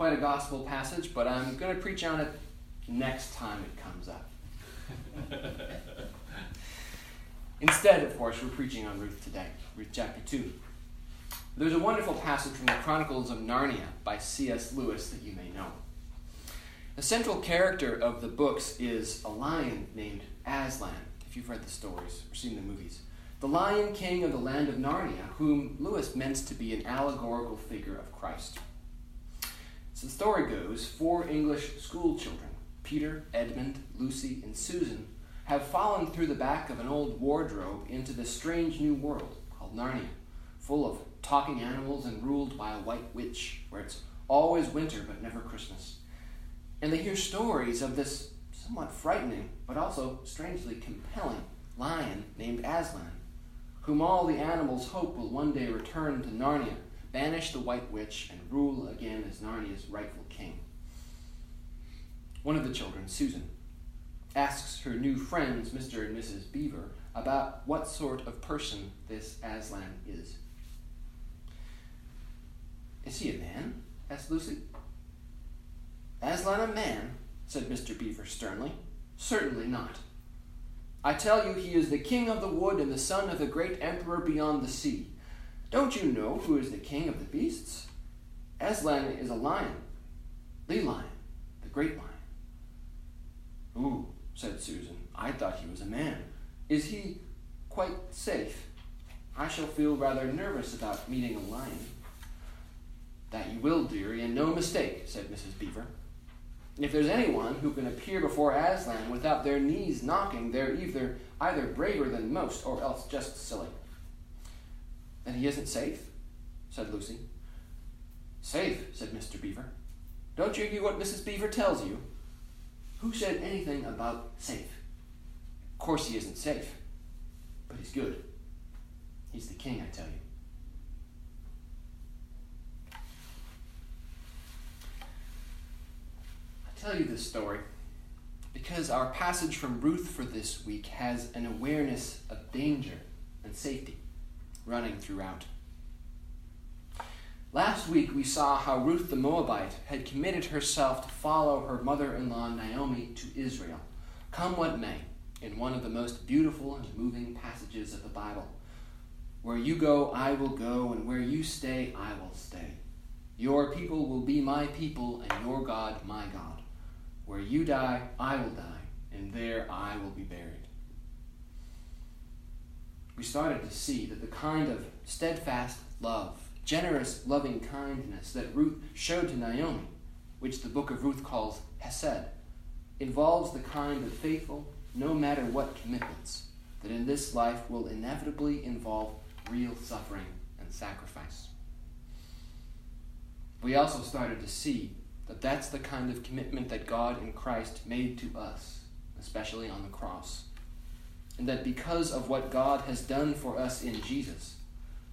quite a gospel passage, but I'm going to preach on it next time it comes up. Instead, of course, we're preaching on Ruth today, Ruth chapter 2. There's a wonderful passage from the Chronicles of Narnia by C.S. Lewis that you may know. The central character of the books is a lion named Aslan, if you've read the stories or seen the movies. The lion king of the land of Narnia, whom Lewis meant to be an allegorical figure of Christ. The story goes four English school children, Peter, Edmund, Lucy, and Susan, have fallen through the back of an old wardrobe into this strange new world called Narnia, full of talking animals and ruled by a white witch, where it's always winter but never Christmas. And they hear stories of this somewhat frightening, but also strangely compelling lion named Aslan, whom all the animals hope will one day return to Narnia banish the White Witch, and rule again as Narnia's rightful king. One of the children, Susan, asks her new friends, Mr. and Mrs. Beaver, about what sort of person this Aslan is. Is he a man? asked Lucy. Aslan a man? said Mr. Beaver sternly. Certainly not. I tell you, he is the king of the wood and the son of the great emperor beyond the sea. Don't you know who is the king of the beasts? Aslan is a lion, the lion, the great lion. Ooh, said Susan, I thought he was a man. Is he quite safe? I shall feel rather nervous about meeting a lion. That you will, dearie, and no mistake, said Mrs. Beaver. If there's anyone who can appear before Aslan without their knees knocking, they're either either braver than most or else just silly. Then he isn't safe, said Lucy. Safe, said Mr. Beaver. Don't you hear what Mrs. Beaver tells you? Who said anything about safe? Of course he isn't safe, but he's good. He's the king, I tell you. I tell you this story because our passage from Ruth for this week has an awareness of danger and safety running throughout. Last week we saw how Ruth the Moabite had committed herself to follow her mother in law Naomi to Israel, come what may, in one of the most beautiful and moving passages of the Bible. Where you go, I will go, and where you stay, I will stay. Your people will be my people, and your God my God. Where you die, I will die, and there I will be buried we started to see that the kind of steadfast love, generous loving kindness that Ruth showed to Naomi, which the book of Ruth calls Hesed, involves the kind of faithful, no matter what commitments that in this life will inevitably involve real suffering and sacrifice. We also started to see that that's the kind of commitment that God in Christ made to us, especially on the cross and that because of what God has done for us in Jesus,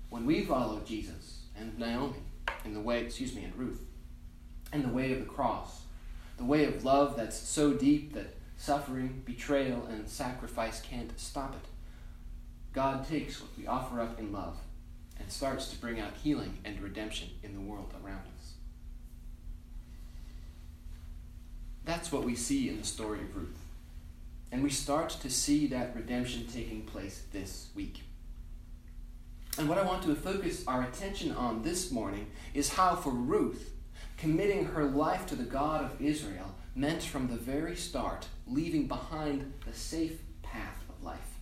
when we follow Jesus and Naomi in the way, excuse me, and Ruth, in the way of the cross, the way of love that's so deep that suffering, betrayal, and sacrifice can't stop it, God takes what we offer up in love and starts to bring out healing and redemption in the world around us. That's what we see in the story of Ruth. And we start to see that redemption taking place this week. And what I want to focus our attention on this morning is how, for Ruth, committing her life to the God of Israel meant from the very start leaving behind the safe path of life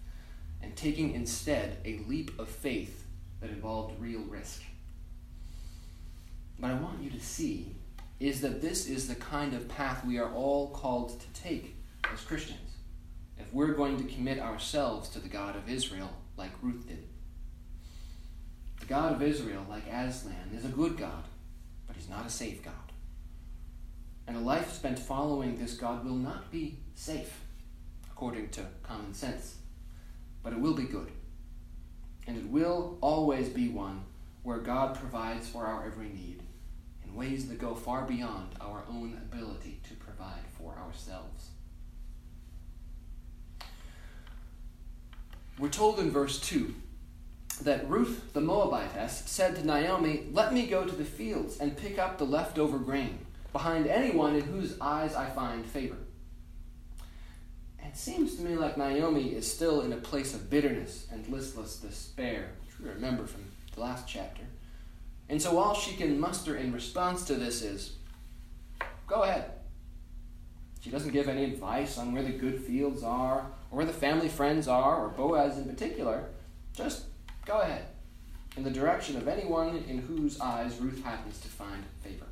and taking instead a leap of faith that involved real risk. What I want you to see is that this is the kind of path we are all called to take as Christians if we're going to commit ourselves to the God of Israel like Ruth did. The God of Israel, like Aslan, is a good God, but he's not a safe God. And a life spent following this God will not be safe, according to common sense, but it will be good. And it will always be one where God provides for our every need in ways that go far beyond our own ability to provide for ourselves. We're told in verse 2 that Ruth the Moabitess said to Naomi, Let me go to the fields and pick up the leftover grain, behind anyone in whose eyes I find favor. It seems to me like Naomi is still in a place of bitterness and listless despair, which we remember from the last chapter. And so all she can muster in response to this is go ahead. She doesn't give any advice on where the good fields are, where the family friends are, or Boaz in particular. Just go ahead, in the direction of anyone in whose eyes Ruth happens to find favor.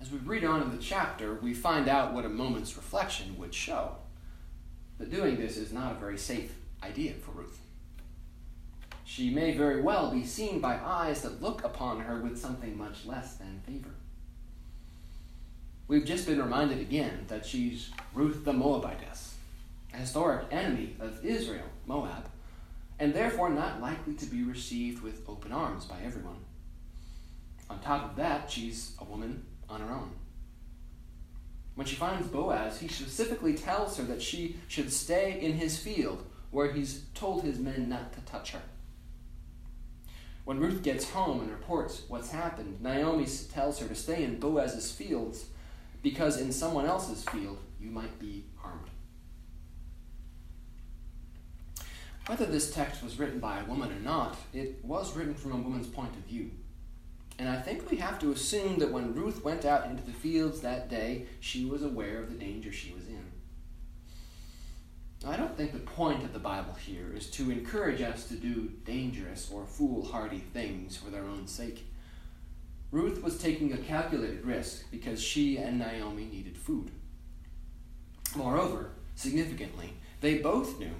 As we read on in the chapter, we find out what a moment's reflection would show. That doing this is not a very safe idea for Ruth. She may very well be seen by eyes that look upon her with something much less than favor. We've just been reminded again that she's Ruth the Moabitess, a historic enemy of Israel, Moab, and therefore not likely to be received with open arms by everyone. On top of that, she's a woman on her own. When she finds Boaz, he specifically tells her that she should stay in his field where he's told his men not to touch her. When Ruth gets home and reports what's happened, Naomi tells her to stay in Boaz's fields because in someone else's field you might be harmed. Whether this text was written by a woman or not, it was written from a woman's point of view. And I think we have to assume that when Ruth went out into the fields that day, she was aware of the danger she was in. I don't think the point of the Bible here is to encourage us to do dangerous or foolhardy things for their own sake. Ruth was taking a calculated risk because she and Naomi needed food. Moreover, significantly, they both knew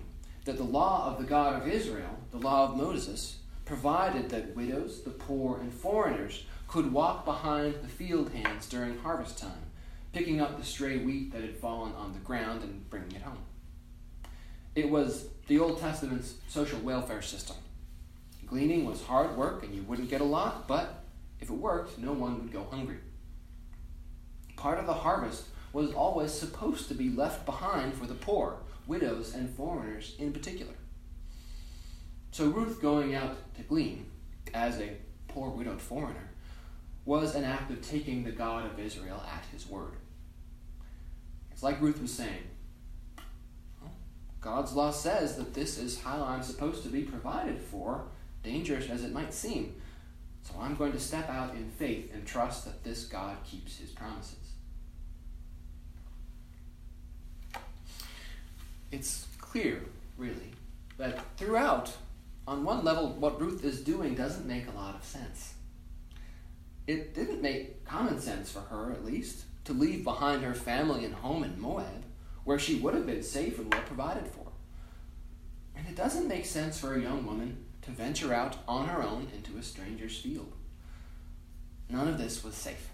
that the law of the God of Israel, the law of Moses, provided that widows, the poor, and foreigners could walk behind the field hands during harvest time, picking up the stray wheat that had fallen on the ground and bringing it home. It was the Old Testament's social welfare system. Gleaning was hard work and you wouldn't get a lot, but if it worked, no one would go hungry. Part of the harvest was always supposed to be left behind for the poor, widows, and foreigners in particular. So Ruth going out to glean as a poor widowed foreigner was an act of taking the God of Israel at his word. It's like Ruth was saying, God's law says that this is how I'm supposed to be provided for, dangerous as it might seem. So I'm going to step out in faith and trust that this God keeps his promises. It's clear, really, that throughout, on one level, what Ruth is doing doesn't make a lot of sense. It didn't make common sense for her, at least, to leave behind her family and home in Moab, where she would have been safe and well provided for. And it doesn't make sense for a young woman to venture out on her own into a stranger's field. None of this was safe.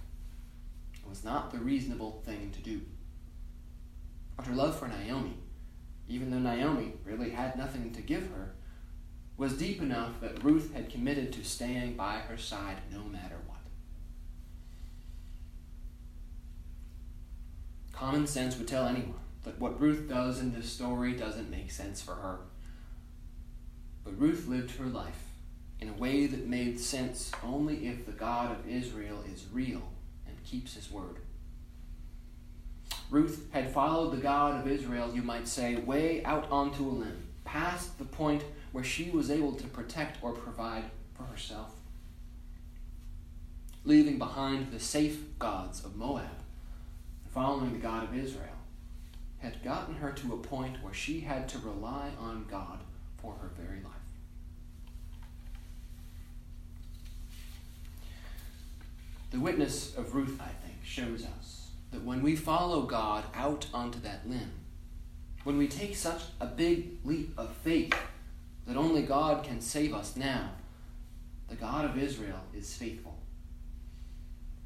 It was not the reasonable thing to do. But her love for Naomi, even though Naomi really had nothing to give her, was deep enough that Ruth had committed to staying by her side no matter what. Common sense would tell anyone that what Ruth does in this story doesn't make sense for her. But Ruth lived her life in a way that made sense only if the God of Israel is real and keeps his word. Ruth had followed the God of Israel, you might say, way out onto a limb, past the point where she was able to protect or provide for herself. Leaving behind the safe gods of Moab and following the God of Israel had gotten her to a point where she had to rely on God for her very life. The witness of Ruth, I think, shows us that when we follow God out onto that limb, when we take such a big leap of faith that only God can save us now, the God of Israel is faithful.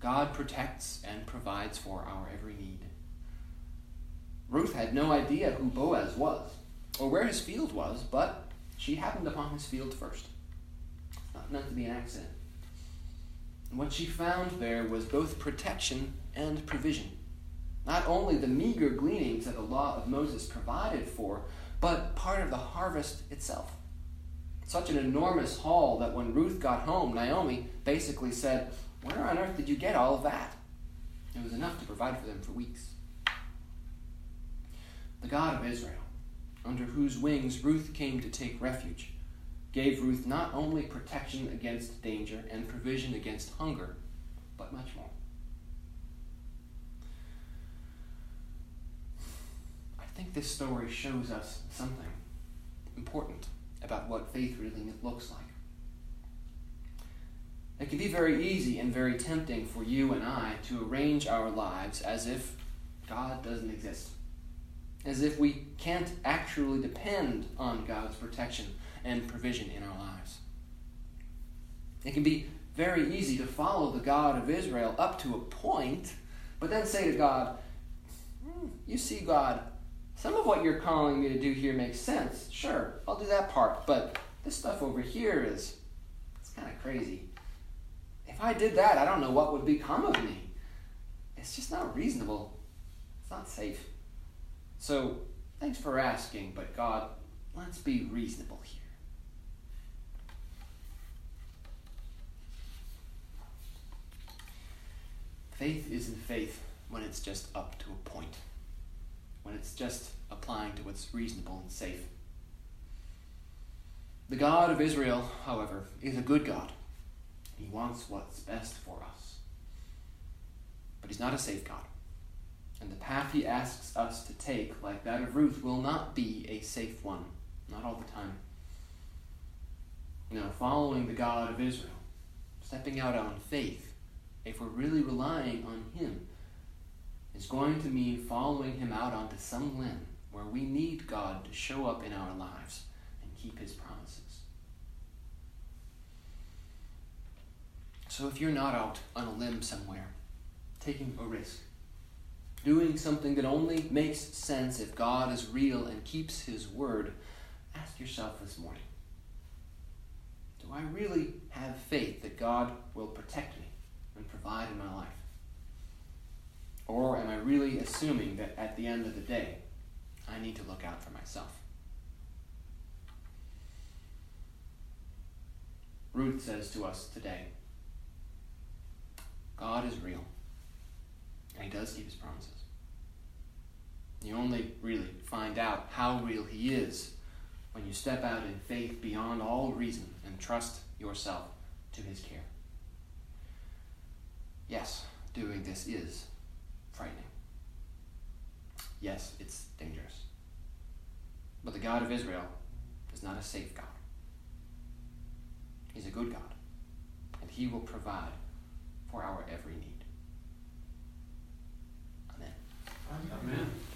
God protects and provides for our every need. Ruth had no idea who Boaz was or where his field was, but she happened upon his field first. Not meant to be an accident. And what she found there was both protection and provision. Not only the meager gleanings that the law of Moses provided for, but part of the harvest itself. Such an enormous haul that when Ruth got home, Naomi basically said, Where on earth did you get all of that? It was enough to provide for them for weeks. The God of Israel, under whose wings Ruth came to take refuge, gave Ruth not only protection against danger and provision against hunger, but much more. I think this story shows us something important about what faith really looks like. It can be very easy and very tempting for you and I to arrange our lives as if God doesn't exist, as if we can't actually depend on God's protection and provision in our lives. It can be very easy to follow the God of Israel up to a point, but then say to God, hmm, You see, God, some of what you're calling me to do here makes sense. Sure, I'll do that part, but this stuff over here is it's kind of crazy. If I did that, I don't know what would become of me. It's just not reasonable. It's not safe. So, thanks for asking, but God, let's be reasonable here. Faith isn't faith when it's just up to a point when it's just applying to what's reasonable and safe. The God of Israel, however, is a good God. He wants what's best for us. But He's not a safe God. And the path He asks us to take, like that of Ruth, will not be a safe one. Not all the time. Now, following the God of Israel, stepping out on faith, if we're really relying on Him, is going to mean following him out onto some limb where we need God to show up in our lives and keep his promises. So if you're not out on a limb somewhere, taking a risk, doing something that only makes sense if God is real and keeps his word, ask yourself this morning Do I really have faith that God will protect me and provide in my life? Or am I really assuming that at the end of the day, I need to look out for myself? Ruth says to us today God is real, and He does keep His promises. You only really find out how real He is when you step out in faith beyond all reason and trust yourself to His care. Yes, doing this is frightening. Yes, it's dangerous. But the God of Israel is not a safe God. He's a good God, and He will provide for our every need. Amen.